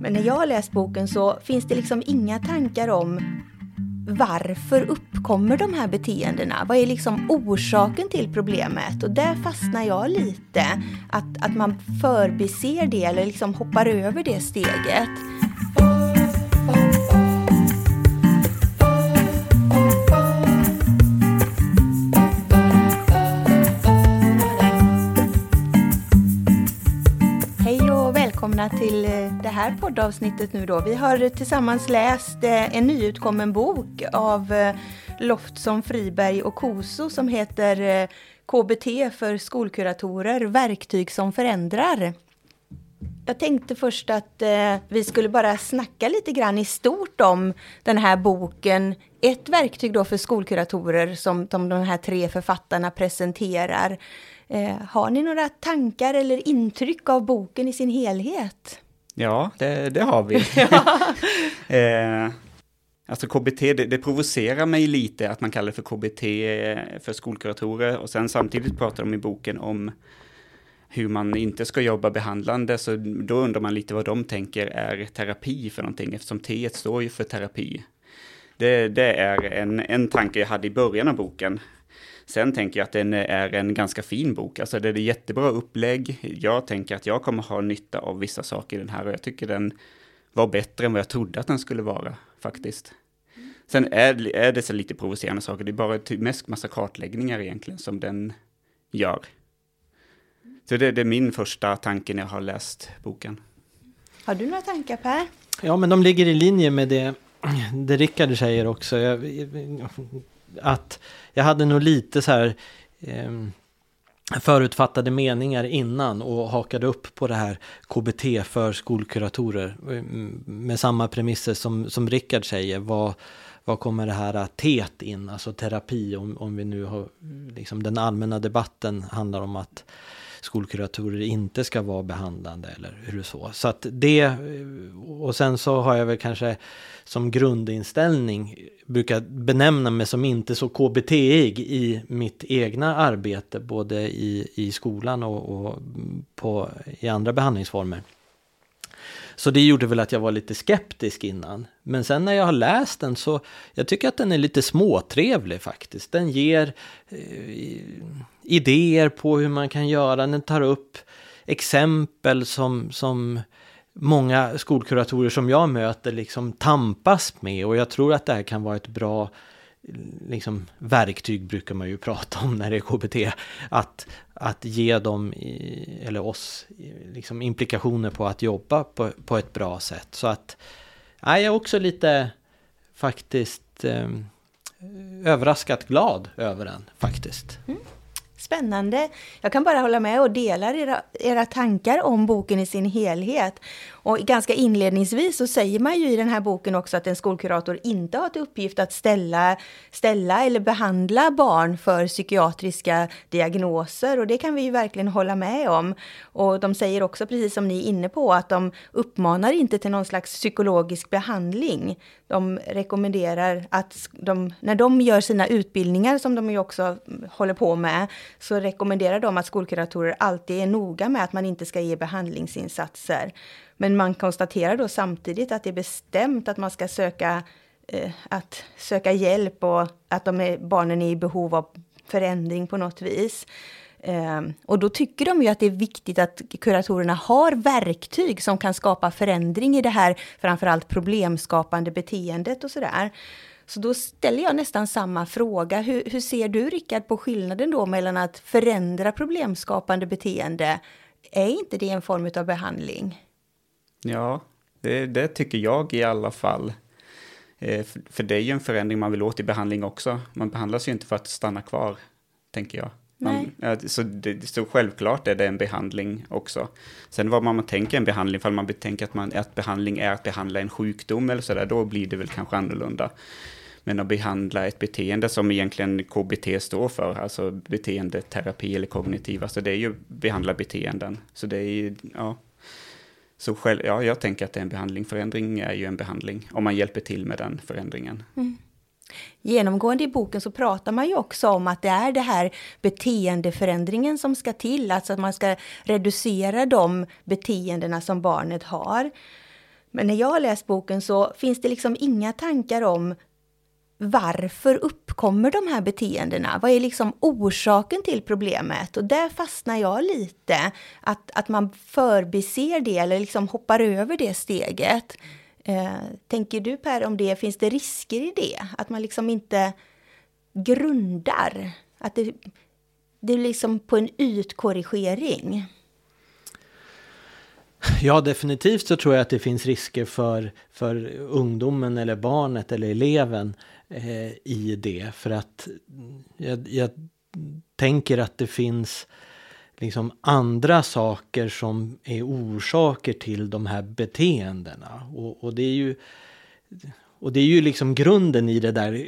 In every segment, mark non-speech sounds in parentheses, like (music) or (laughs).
Men när jag har läst boken så finns det liksom inga tankar om varför uppkommer de här beteendena? Vad är liksom orsaken till problemet? Och där fastnar jag lite. Att, att man förbiser det eller liksom hoppar över det steget. Välkomna till eh, det här poddavsnittet nu då. Vi har tillsammans läst eh, en nyutkommen bok av eh, Loftsson, Loftson Friberg och Koso som heter KBT för skolkuratorer, verktyg som förändrar. Jag tänkte först att vi skulle bara snacka lite grann i stort om den här boken. Ett verktyg då för skolkuratorer som de här tre författarna presenterar. Eh, har ni några tankar eller intryck av boken i sin helhet? Ja, det, det har vi. (laughs) (laughs) eh, alltså KBT, det, det, provocerar mig lite att man kallar det för KBT eh, för skolkuratorer och sen samtidigt pratar de i boken om hur man inte ska jobba behandlande, så då undrar man lite vad de tänker är terapi för någonting, eftersom T står ju för terapi. Det, det, är en, en tanke jag hade i början av boken, Sen tänker jag att den är en ganska fin bok. Alltså det är jättebra upplägg. Jag tänker att jag kommer ha nytta av vissa saker i den här och jag tycker den var bättre än vad jag trodde att den skulle vara faktiskt. Sen är, är det så lite provocerande saker. Det är bara mest massa kartläggningar egentligen som den gör. Så det, det är min första tanke när jag har läst boken. Har du några tankar Per? Ja, men de ligger i linje med det, det Rickard säger också. Jag, att jag hade nog lite så här eh, förutfattade meningar innan och hakade upp på det här KBT för skolkuratorer eh, med samma premisser som, som Rickard säger. Vad, vad kommer det här TET in, alltså terapi, om, om vi nu har, liksom den allmänna debatten handlar om att skolkuratorer inte ska vara behandlande eller hur så. Så att det, och sen så har jag väl kanske som grundinställning brukar benämna mig som inte så KBT-ig i mitt egna arbete, både i, i skolan och, och på, i andra behandlingsformer. Så det gjorde väl att jag var lite skeptisk innan. Men sen när jag har läst den så jag tycker att den är lite småtrevlig faktiskt. Den ger eh, idéer på hur man kan göra. Den tar upp exempel som, som många skolkuratorer som jag möter liksom tampas med. Och jag tror att det här kan vara ett bra liksom, verktyg brukar man ju prata om när det är KBT. Att, att ge dem, eller oss, liksom implikationer på att jobba på, på ett bra sätt. Så att jag är också lite faktiskt eh, överraskat glad över den faktiskt. Mm. Spännande. Jag kan bara hålla med och dela era, era tankar om boken i sin helhet. Och ganska inledningsvis så säger man ju i den här boken också att en skolkurator inte har till uppgift att ställa, ställa eller behandla barn för psykiatriska diagnoser och det kan vi ju verkligen hålla med om. Och de säger också, precis som ni är inne på, att de uppmanar inte till någon slags psykologisk behandling. De rekommenderar att de, när de gör sina utbildningar, som de ju också mm, håller på med, så rekommenderar de att skolkuratorer alltid är noga med att man inte ska ge behandlingsinsatser. Men man konstaterar då samtidigt att det är bestämt att man ska söka, eh, att söka hjälp och att de är, barnen är i behov av förändring på något vis. Eh, och då tycker de ju att det är viktigt att kuratorerna har verktyg som kan skapa förändring i det här framförallt problemskapande beteendet och sådär. Så då ställer jag nästan samma fråga. Hur, hur ser du Rickard på skillnaden då mellan att förändra problemskapande beteende? Är inte det en form av behandling? Ja, det, det tycker jag i alla fall. Eh, för, för, det är ju en förändring man vill åt i behandling också. Man behandlas ju inte för att stanna kvar, tänker jag. Man, så, det, så självklart är det en behandling också. Sen vad man tänker en behandling, för man betänker att, man, att behandling är att behandla en sjukdom eller sådär, då blir det väl kanske annorlunda. Men att behandla ett beteende som egentligen KBT står för, alltså beteendeterapi eller kognitiva, så det är ju behandla beteenden. Så det är ju, ja, så själv, ja, jag tänker att det är en behandling. Förändring är ju en behandling, om man hjälper till med den förändringen. Mm. Genomgående i boken så pratar man ju också om att det är det här beteendeförändringen som ska till, alltså att man ska reducera de beteendena som barnet har. Men när jag har läst boken så finns det liksom inga tankar om varför uppkommer de här beteendena? Vad är liksom orsaken till problemet? Och där fastnar jag lite, att, att man förbiser det eller liksom hoppar över det steget. Eh, tänker du Per om det, finns det risker i det? Att man liksom inte grundar, att det, det är liksom på en ytkorrigering? Ja, definitivt så tror jag att det finns risker för, för ungdomen eller barnet eller eleven eh, i det. För att jag, jag tänker att det finns liksom andra saker som är orsaker till de här beteendena. Och, och, det är ju och det är ju liksom grunden i det där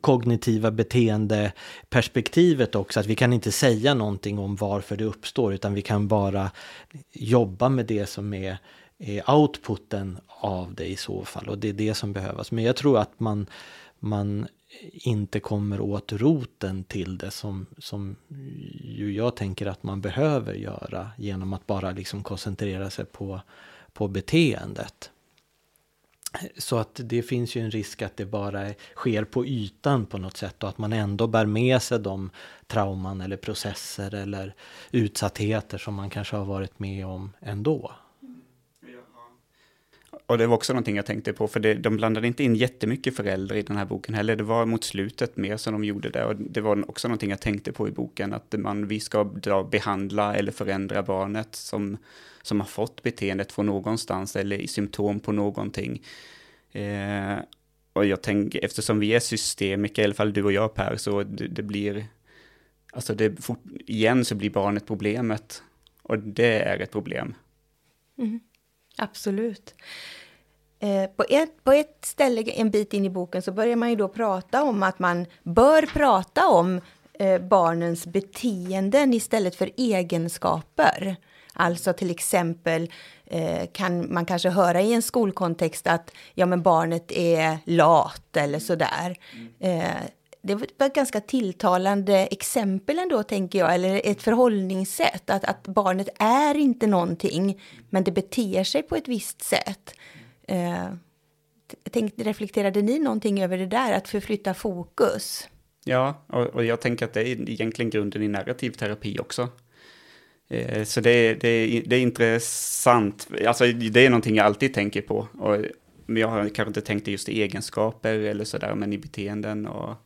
kognitiva beteendeperspektivet också, att vi kan inte säga någonting om varför det uppstår, utan vi kan bara jobba med det som är, är outputen av det i så fall. Och det är det som behövs. Men jag tror att man, man inte kommer åt roten till det som, som ju jag tänker att man behöver göra genom att bara liksom koncentrera sig på, på beteendet. Så att det finns ju en risk att det bara sker på ytan på något sätt och att man ändå bär med sig de trauman eller processer eller utsattheter som man kanske har varit med om ändå. Och det var också någonting jag tänkte på, för det, de blandade inte in jättemycket föräldrar i den här boken heller. Det var mot slutet mer som de gjorde det. Och det var också någonting jag tänkte på i boken, att man, vi ska behandla eller förändra barnet som, som har fått beteendet från någonstans eller i symptom på någonting. Eh, och jag tänker, eftersom vi är systemiker, i alla fall du och jag Per, så det, det blir, alltså det, igen så blir barnet problemet. Och det är ett problem. Mm, absolut. Eh, på, ett, på ett ställe en bit in i boken så börjar man ju då prata om att man bör prata om eh, barnens beteenden istället för egenskaper. Alltså till exempel eh, kan man kanske höra i en skolkontext att ja, men barnet är lat eller sådär. Eh, det var ett ganska tilltalande exempel ändå, tänker jag, eller ett förhållningssätt. Att, att barnet är inte någonting, men det beter sig på ett visst sätt. Eh, tänkte, reflekterade ni någonting över det där, att förflytta fokus? Ja, och, och jag tänker att det är egentligen grunden i narrativ terapi också. Eh, så det, det, det är intressant, alltså det är någonting jag alltid tänker på. Och jag har kanske inte tänkt det just i egenskaper eller sådär, men i beteenden och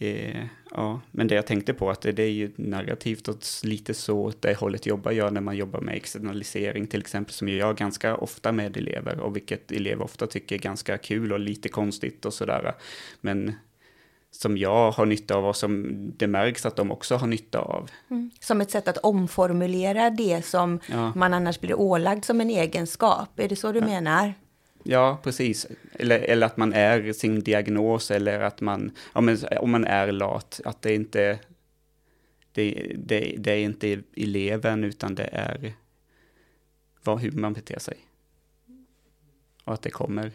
eh, ja, men det jag tänkte på att det, det är ju narrativt och lite så åt det hållet jobbar jag när man jobbar med externalisering till exempel som jag gör ganska ofta med elever och vilket elever ofta tycker är ganska kul och lite konstigt och sådär. Men som jag har nytta av och som det märks att de också har nytta av. Mm. Som ett sätt att omformulera det som ja. man annars blir ålagd som en egenskap. Är det så du ja. menar? Ja, precis. Eller, eller att man är sin diagnos eller att man, ja, men, om man är lat, att det inte det, det, det är inte eleven utan det är vad, hur man beter sig. Och att det kommer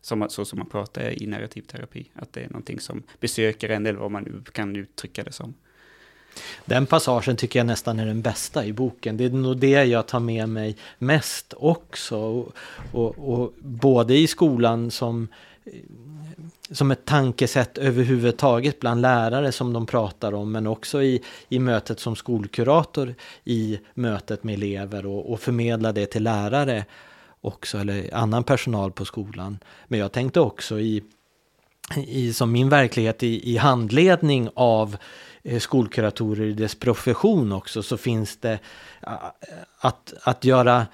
som, så som man pratar i narrativ terapi. Att det är någonting som besöker en eller vad man nu kan uttrycka det som. Den passagen tycker jag nästan är den bästa i boken. Det är nog det jag tar med mig mest också. Och, och, och både i skolan som, som ett tankesätt överhuvudtaget bland lärare som de pratar om, men också i, i mötet som skolkurator i mötet med elever och, och förmedla det till lärare också, eller annan personal på skolan. Men jag tänkte också i, i som min verklighet i, i handledning av Eh, skolkuratorer i dess profession också, så finns det att, att göra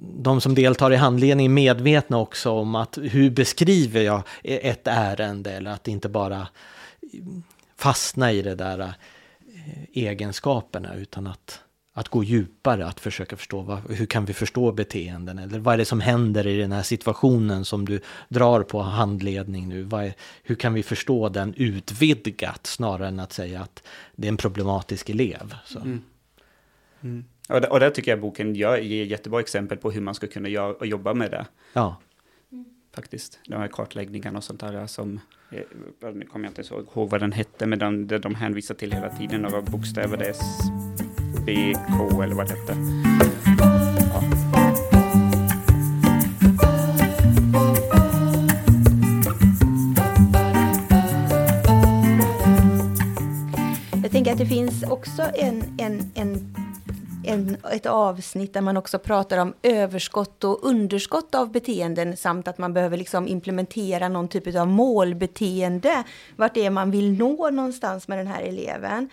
de som deltar i handledning medvetna också om att hur beskriver jag ett ärende eller att inte bara fastna i det där eh, egenskaperna utan att att gå djupare, att försöka förstå vad, hur kan vi förstå beteenden eller vad är det som händer i den här situationen som du drar på handledning nu? Är, hur kan vi förstå den utvidgat snarare än att säga att det är en problematisk elev? Mm. Mm. Och, det, och där tycker jag boken gör, ger jättebra exempel på hur man ska kunna göra och jobba med det. Ja. Faktiskt, de här kartläggningarna och sånt där som, eh, nu kommer jag inte så ihåg vad den hette, men de, de hänvisar till hela tiden, några bokstäver, det är BK eller vad det hette. Ja. Jag tänker att det finns också en, en, en en, ett avsnitt där man också pratar om överskott och underskott av beteenden samt att man behöver liksom implementera någon typ av målbeteende. Vart det är man vill nå någonstans med den här eleven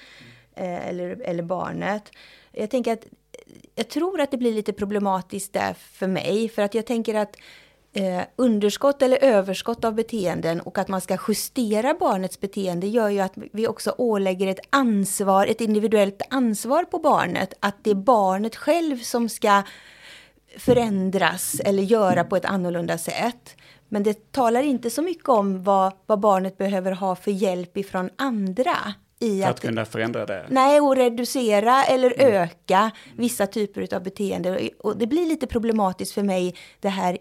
eh, eller, eller barnet. Jag tänker att jag tror att det blir lite problematiskt där för mig, för att jag tänker att eh, underskott eller överskott av beteenden och att man ska justera barnets beteende gör ju att vi också ålägger ett ansvar, ett individuellt ansvar på barnet, att det är barnet själv som ska förändras eller göra på ett annorlunda sätt. Men det talar inte så mycket om vad, vad barnet behöver ha för hjälp ifrån andra i för att, att kunna förändra det? Nej, och reducera eller mm. öka vissa typer av beteenden. Och det blir lite problematiskt för mig, det här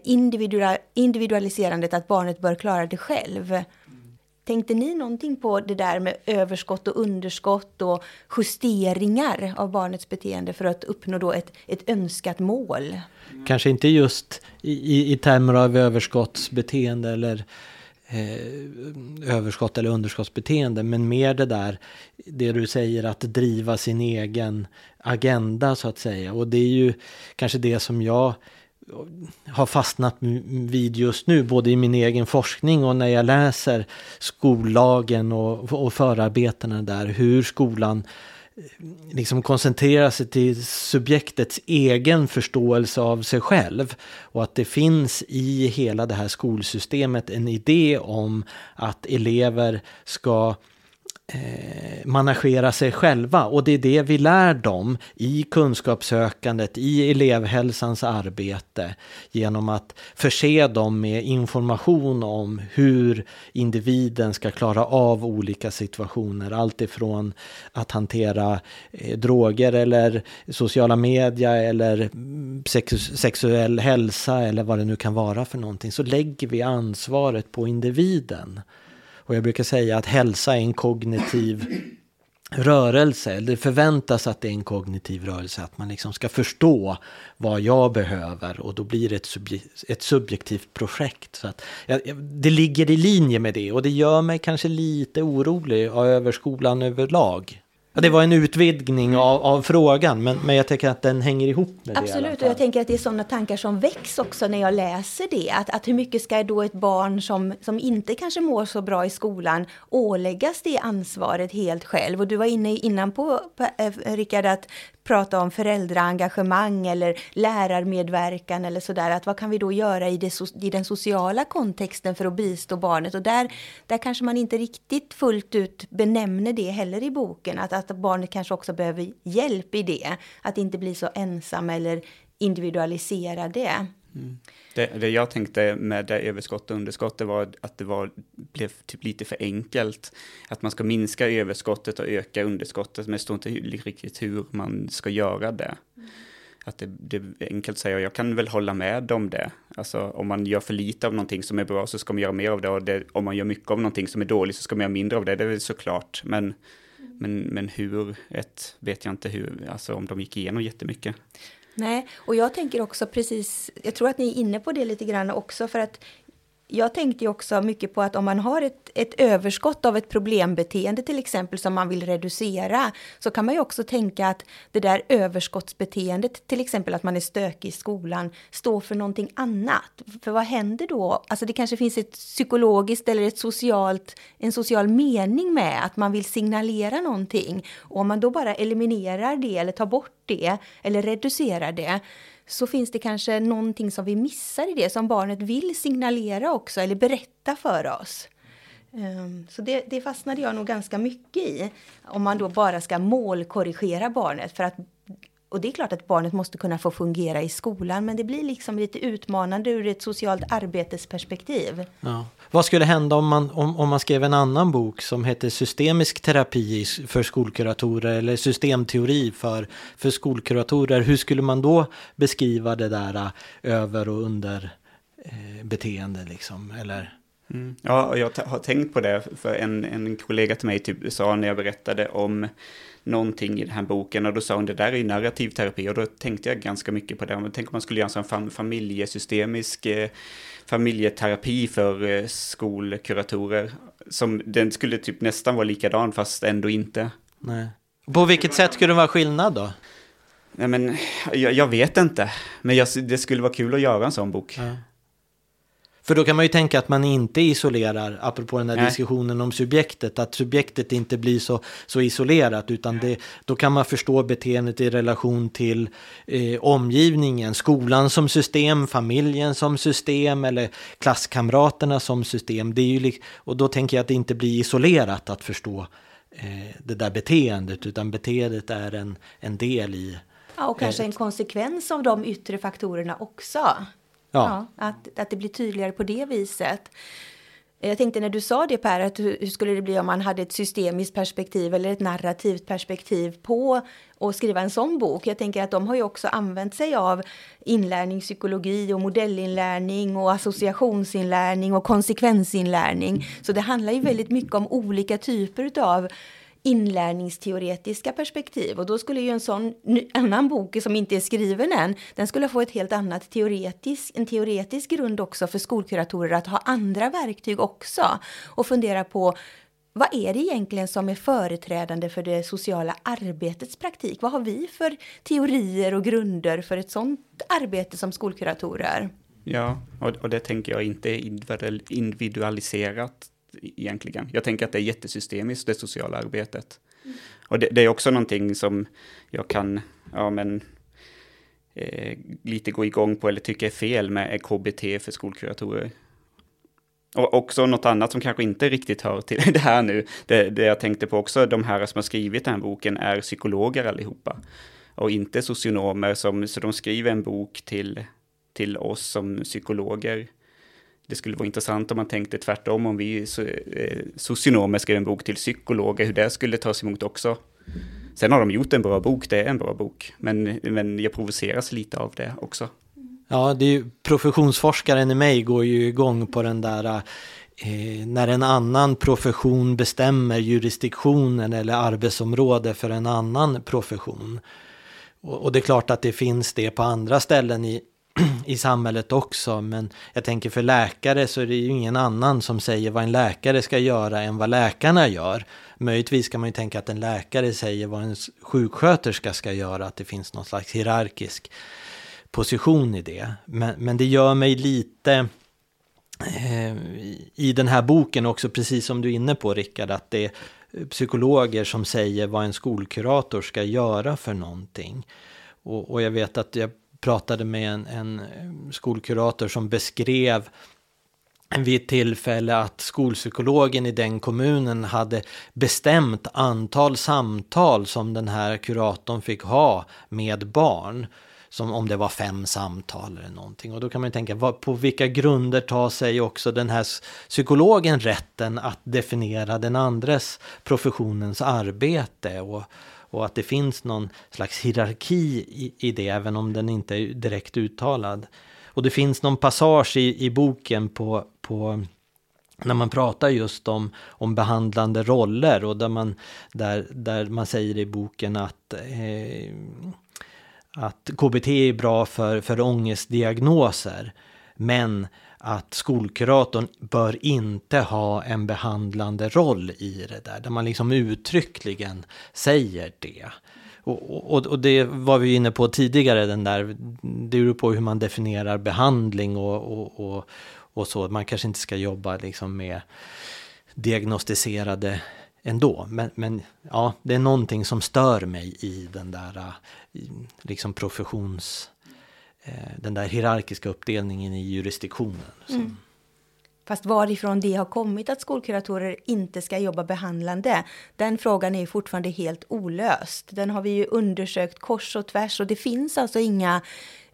individualiserandet, att barnet bör klara det själv. Mm. Tänkte ni någonting på det där med överskott och underskott och justeringar av barnets beteende för att uppnå då ett, ett önskat mål? Kanske inte just i, i, i termer av överskottsbeteende eller eh, överskott eller underskottsbeteende. Men mer det där, det du säger att driva sin egen agenda så att säga. Och det är ju kanske det som jag har fastnat vid just nu, både i min egen forskning och när jag läser skollagen och, och förarbetena där, hur skolan liksom koncentrera sig till subjektets egen förståelse av sig själv. Och att det finns i hela det här skolsystemet en idé om att elever ska eh, managera sig själva. Och det är det vi lär dem i kunskapssökandet, i elevhälsans arbete. Genom att förse dem med information om hur individen ska klara av olika situationer. Allt ifrån att hantera eh, droger eller sociala media eller mm, sex sexuell hälsa eller vad det nu kan vara för någonting. Så lägger vi ansvaret på individen. Och jag brukar säga att hälsa är en kognitiv rörelse. Det förväntas att det är en kognitiv rörelse. Att man liksom ska förstå vad jag behöver. Och då blir det ett, subje ett subjektivt projekt. Så att, ja, det ligger i linje med det. Och det gör mig kanske lite orolig över skolan överlag. Ja, det var en utvidgning av, av frågan, men, men jag tänker att den hänger ihop med Absolut, det. Absolut, och jag tänker att det är sådana tankar som väcks också när jag läser det. Att, att hur mycket ska då ett barn som, som inte kanske mår så bra i skolan åläggas det ansvaret helt själv? Och du var inne innan på, på äh, Rickard, att prata om föräldraengagemang eller lärarmedverkan eller sådär. Att vad kan vi då göra i, det, i den sociala kontexten för att bistå barnet? Och där, där kanske man inte riktigt fullt ut benämner det heller i boken. Att, att barnet kanske också behöver hjälp i det. Att inte bli så ensam eller individualisera det. Mm. Det, det, jag tänkte med det överskott och underskott det var att det var, blev typ lite för enkelt. Att man ska minska överskottet och öka underskottet, men det står inte riktigt hur man ska göra det. Mm. Att det, det är enkelt att säga, jag kan väl hålla med om det. Alltså om man gör för lite av någonting som är bra så ska man göra mer av det, och det, om man gör mycket av någonting som är dåligt så ska man göra mindre av det, det är väl såklart. Men, mm. men, men hur, ett, vet jag inte hur, alltså om de gick igenom jättemycket. Nej, och jag tänker också precis, jag tror att ni är inne på det lite grann också, för att jag tänkte också mycket på att om man har ett, ett överskott av ett problembeteende till exempel som man vill reducera så kan man ju också tänka att det där överskottsbeteendet, till exempel att man är stökig i skolan, står för någonting annat. För vad händer då? Alltså det kanske finns ett psykologiskt eller ett socialt, en social mening med att man vill signalera någonting. Och om man då bara eliminerar det eller tar bort det eller reducerar det så finns det kanske någonting som vi missar i det som barnet vill signalera också eller berätta för oss. Ehm, så det, det fastnade jag nog ganska mycket i. Om man då bara ska målkorrigera barnet för att och det är klart att barnet måste kunna få fungera i skolan, men det blir liksom lite utmanande ur ett socialt arbetesperspektiv. Ja. Vad skulle hända om man, om, om man skrev en annan bok som heter Systemisk terapi för skolkuratorer eller systemteori för, för skolkuratorer? Hur skulle man då beskriva det där äh, över och under eh, beteende liksom? Eller? Mm. Ja, jag har tänkt på det, för en, en kollega till mig typ sa när jag berättade om någonting i den här boken och då sa hon det där är ju narrativ terapi och då tänkte jag ganska mycket på det. Tänk om man skulle göra en sån familjesystemisk eh, familjeterapi för eh, skolkuratorer. Som, den skulle typ nästan vara likadan fast ändå inte. Nej. På vilket sätt skulle det vara skillnad då? Nej, men jag, jag vet inte. Men jag, det skulle vara kul att göra en sån bok. Ja. För då kan man ju tänka att man inte isolerar, apropå den här Nej. diskussionen om subjektet, att subjektet inte blir så, så isolerat, utan det, då kan man förstå beteendet i relation till eh, omgivningen, skolan som system, familjen som system eller klasskamraterna som system. Det är ju, och då tänker jag att det inte blir isolerat att förstå eh, det där beteendet, utan beteendet är en, en del i... Ja, och kanske en konsekvens av de yttre faktorerna också. Ja. Ja, att, att det blir tydligare på det viset. Jag tänkte när du sa det Per, att hur, skulle det bli om man hade ett systemiskt perspektiv eller ett narrativt perspektiv på att skriva en sån bok? Jag tänker att de har ju också använt sig av inlärningspsykologi och modellinlärning och associationsinlärning och konsekvensinlärning. Så det handlar ju väldigt mycket om olika typer av inlärningsteoretiska perspektiv och då skulle ju en sån annan bok som inte är skriven än, den skulle få ett helt annat teoretisk, en teoretisk grund också för skolkuratorer att ha andra verktyg också och fundera på vad är det egentligen som är företrädande för det sociala arbetets praktik? Vad har vi för teorier och grunder för ett sådant arbete som skolkuratorer? Ja, och, och det tänker jag inte är individualiserat egentligen. Jag tänker att det är jättesystemiskt, det sociala arbetet. Och det, det är också någonting som jag kan, ja men, eh, lite gå igång på eller tycka är fel med KBT för skolkuratorer. Och också något annat som kanske inte riktigt hör till (laughs) det här nu, det, det jag tänkte på också, de här som har skrivit den här boken är psykologer allihopa. Och inte socionomer, som, så de skriver en bok till, till oss som psykologer. Det skulle vara intressant om man tänkte tvärtom, om vi so, eh, socionomer skrev en bok till psykologer, hur det skulle tas emot också. Sen har de gjort en bra bok, det är en bra bok, men, men jag provoceras lite av det också. Ja, det är ju, professionsforskaren i mig går ju igång på den där eh, när en annan profession bestämmer jurisdiktionen eller arbetsområde för en annan profession. Och, och det är klart att det finns det på andra ställen i, i samhället också, men jag tänker för läkare så är det ju ingen annan som säger vad en läkare ska göra än vad läkarna gör. Möjligtvis kan man ju tänka att en läkare säger vad en sjuksköterska ska göra, att det finns någon slags hierarkisk position i det. Men, men det gör mig lite eh, i den här boken också, precis som du är inne på Rickard, att det är psykologer som säger vad en skolkurator ska göra för någonting. Och, och jag vet att jag pratade med en, en skolkurator som beskrev vid ett tillfälle att skolpsykologen i den kommunen hade bestämt antal samtal som den här kuratorn fick ha med barn som om det var fem samtal eller någonting. Och då kan man ju tänka, på vilka grunder tar sig också den här psykologen rätten att definiera den andres professionens arbete? Och, och att det finns någon slags hierarki i, i det, även om den inte är direkt uttalad. Och det finns någon passage i, i boken på, på när man pratar just om, om behandlande roller och där man, där, där man säger i boken att eh, att KBT är bra för, för ångestdiagnoser. Men att skolkuratorn bör inte ha en behandlande roll i det där. Där man liksom uttryckligen säger det. Och, och, och det var vi inne på tidigare, den där, det beror på hur man definierar behandling och, och, och, och så. Man kanske inte ska jobba liksom med diagnostiserade ändå. Men, men ja, det är någonting som stör mig i den där eh, liksom professions... Eh, den där hierarkiska uppdelningen i jurisdiktionen. Mm. Fast varifrån det har kommit att skolkuratorer inte ska jobba behandlande, den frågan är fortfarande helt olöst. Den har vi ju undersökt kors och tvärs och det finns alltså inga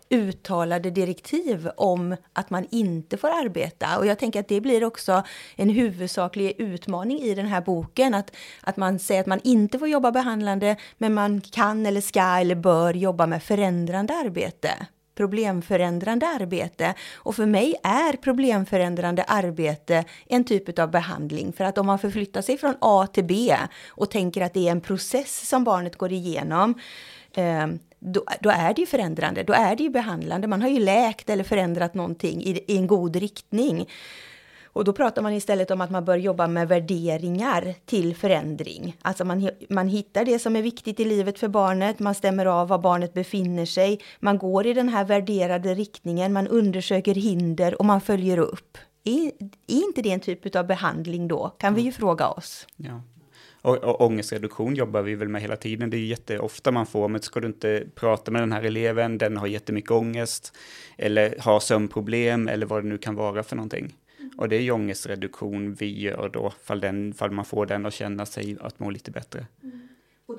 uttalade direktiv om att man inte får arbeta. Och jag tänker att det blir också en huvudsaklig utmaning i den här boken. Att, att man säger att man inte får jobba behandlande, men man kan eller ska eller bör jobba med förändrande arbete problemförändrande arbete. Och för mig är problemförändrande arbete en typ av behandling. För att om man förflyttar sig från A till B och tänker att det är en process som barnet går igenom, eh, då, då, är det ju förändrande, då är det ju behandlande. Man har ju läkt eller förändrat någonting i, i en god riktning. Och då pratar man istället om att man bör jobba med värderingar till förändring. Alltså man, man hittar det som är viktigt i livet för barnet, man stämmer av var barnet befinner sig, man går i den här värderade riktningen, man undersöker hinder och man följer upp. Är, är inte det en typ av behandling då? Kan vi ju fråga oss. Ja. Och, och ångestreduktion jobbar vi väl med hela tiden. Det är jätteofta man får, men ska du inte prata med den här eleven, den har jättemycket ångest, eller har sömnproblem, eller vad det nu kan vara för någonting. Och det är ju ångestreduktion vi gör då, fall, den, fall man får den att känna sig att må lite bättre. Mm.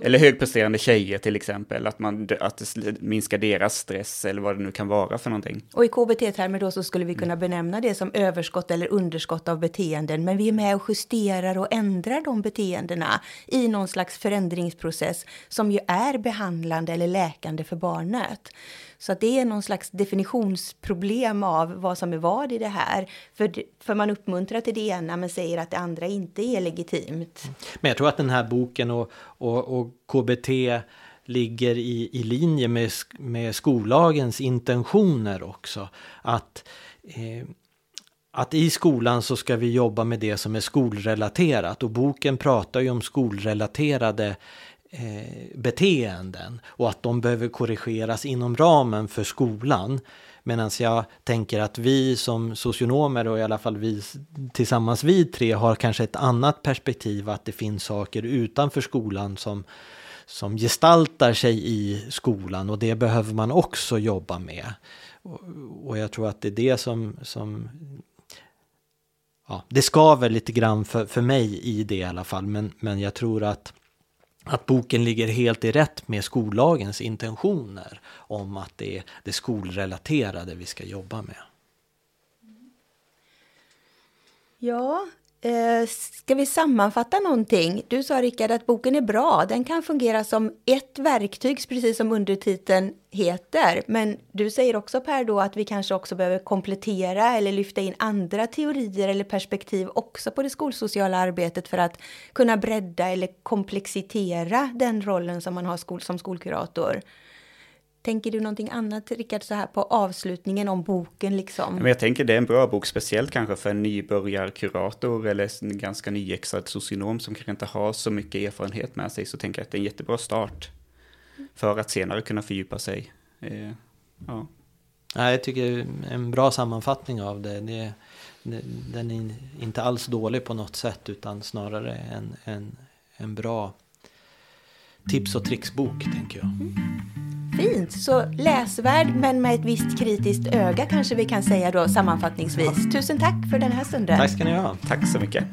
Eller högpresterande tjejer till exempel, att, man, att det minskar deras stress eller vad det nu kan vara för någonting. Och i KBT-termer då så skulle vi kunna benämna det som överskott eller underskott av beteenden, men vi är med och justerar och ändrar de beteendena i någon slags förändringsprocess som ju är behandlande eller läkande för barnet. Så att det är någon slags definitionsproblem av vad som är vad i det här. För, för man uppmuntrar till det ena men säger att det andra inte är legitimt. Mm. Men jag tror att den här boken och, och, och KBT ligger i, i linje med, med skollagens intentioner också. Att, eh, att i skolan så ska vi jobba med det som är skolrelaterat och boken pratar ju om skolrelaterade eh, beteenden och att de behöver korrigeras inom ramen för skolan. Medan jag tänker att vi som socionomer och i alla fall vi tillsammans vi tre har kanske ett annat perspektiv att det finns saker utanför skolan som, som gestaltar sig i skolan och det behöver man också jobba med. Och, och jag tror att det är det som, som ja, det skaver lite grann för, för mig i det i alla fall men, men jag tror att att boken ligger helt i rätt med skollagens intentioner om att det är det skolrelaterade vi ska jobba med. Ja, Eh, ska vi sammanfatta någonting? Du sa Rickard att boken är bra. Den kan fungera som ett verktyg, precis som undertiteln heter. Men du säger också Per då att vi kanske också behöver komplettera eller lyfta in andra teorier eller perspektiv också på det skolsociala arbetet för att kunna bredda eller komplexitera den rollen som man har skol som skolkurator. Tänker du någonting annat, Rickard, så här på avslutningen om boken liksom? Men jag tänker det är en bra bok, speciellt kanske för en nybörjarkurator eller en ganska nyexad socionom som kanske inte har så mycket erfarenhet med sig, så tänker jag att det är en jättebra start för att senare kunna fördjupa sig. Eh, ja. ja. Jag tycker en bra sammanfattning av det. det, det den är inte alls dålig på något sätt, utan snarare en, en, en bra tips och tricksbok, tänker jag. Fint, så läsvärd men med ett visst kritiskt öga kanske vi kan säga då sammanfattningsvis. Tusen tack för den här stunden. Tack ska ni ha. Tack så mycket.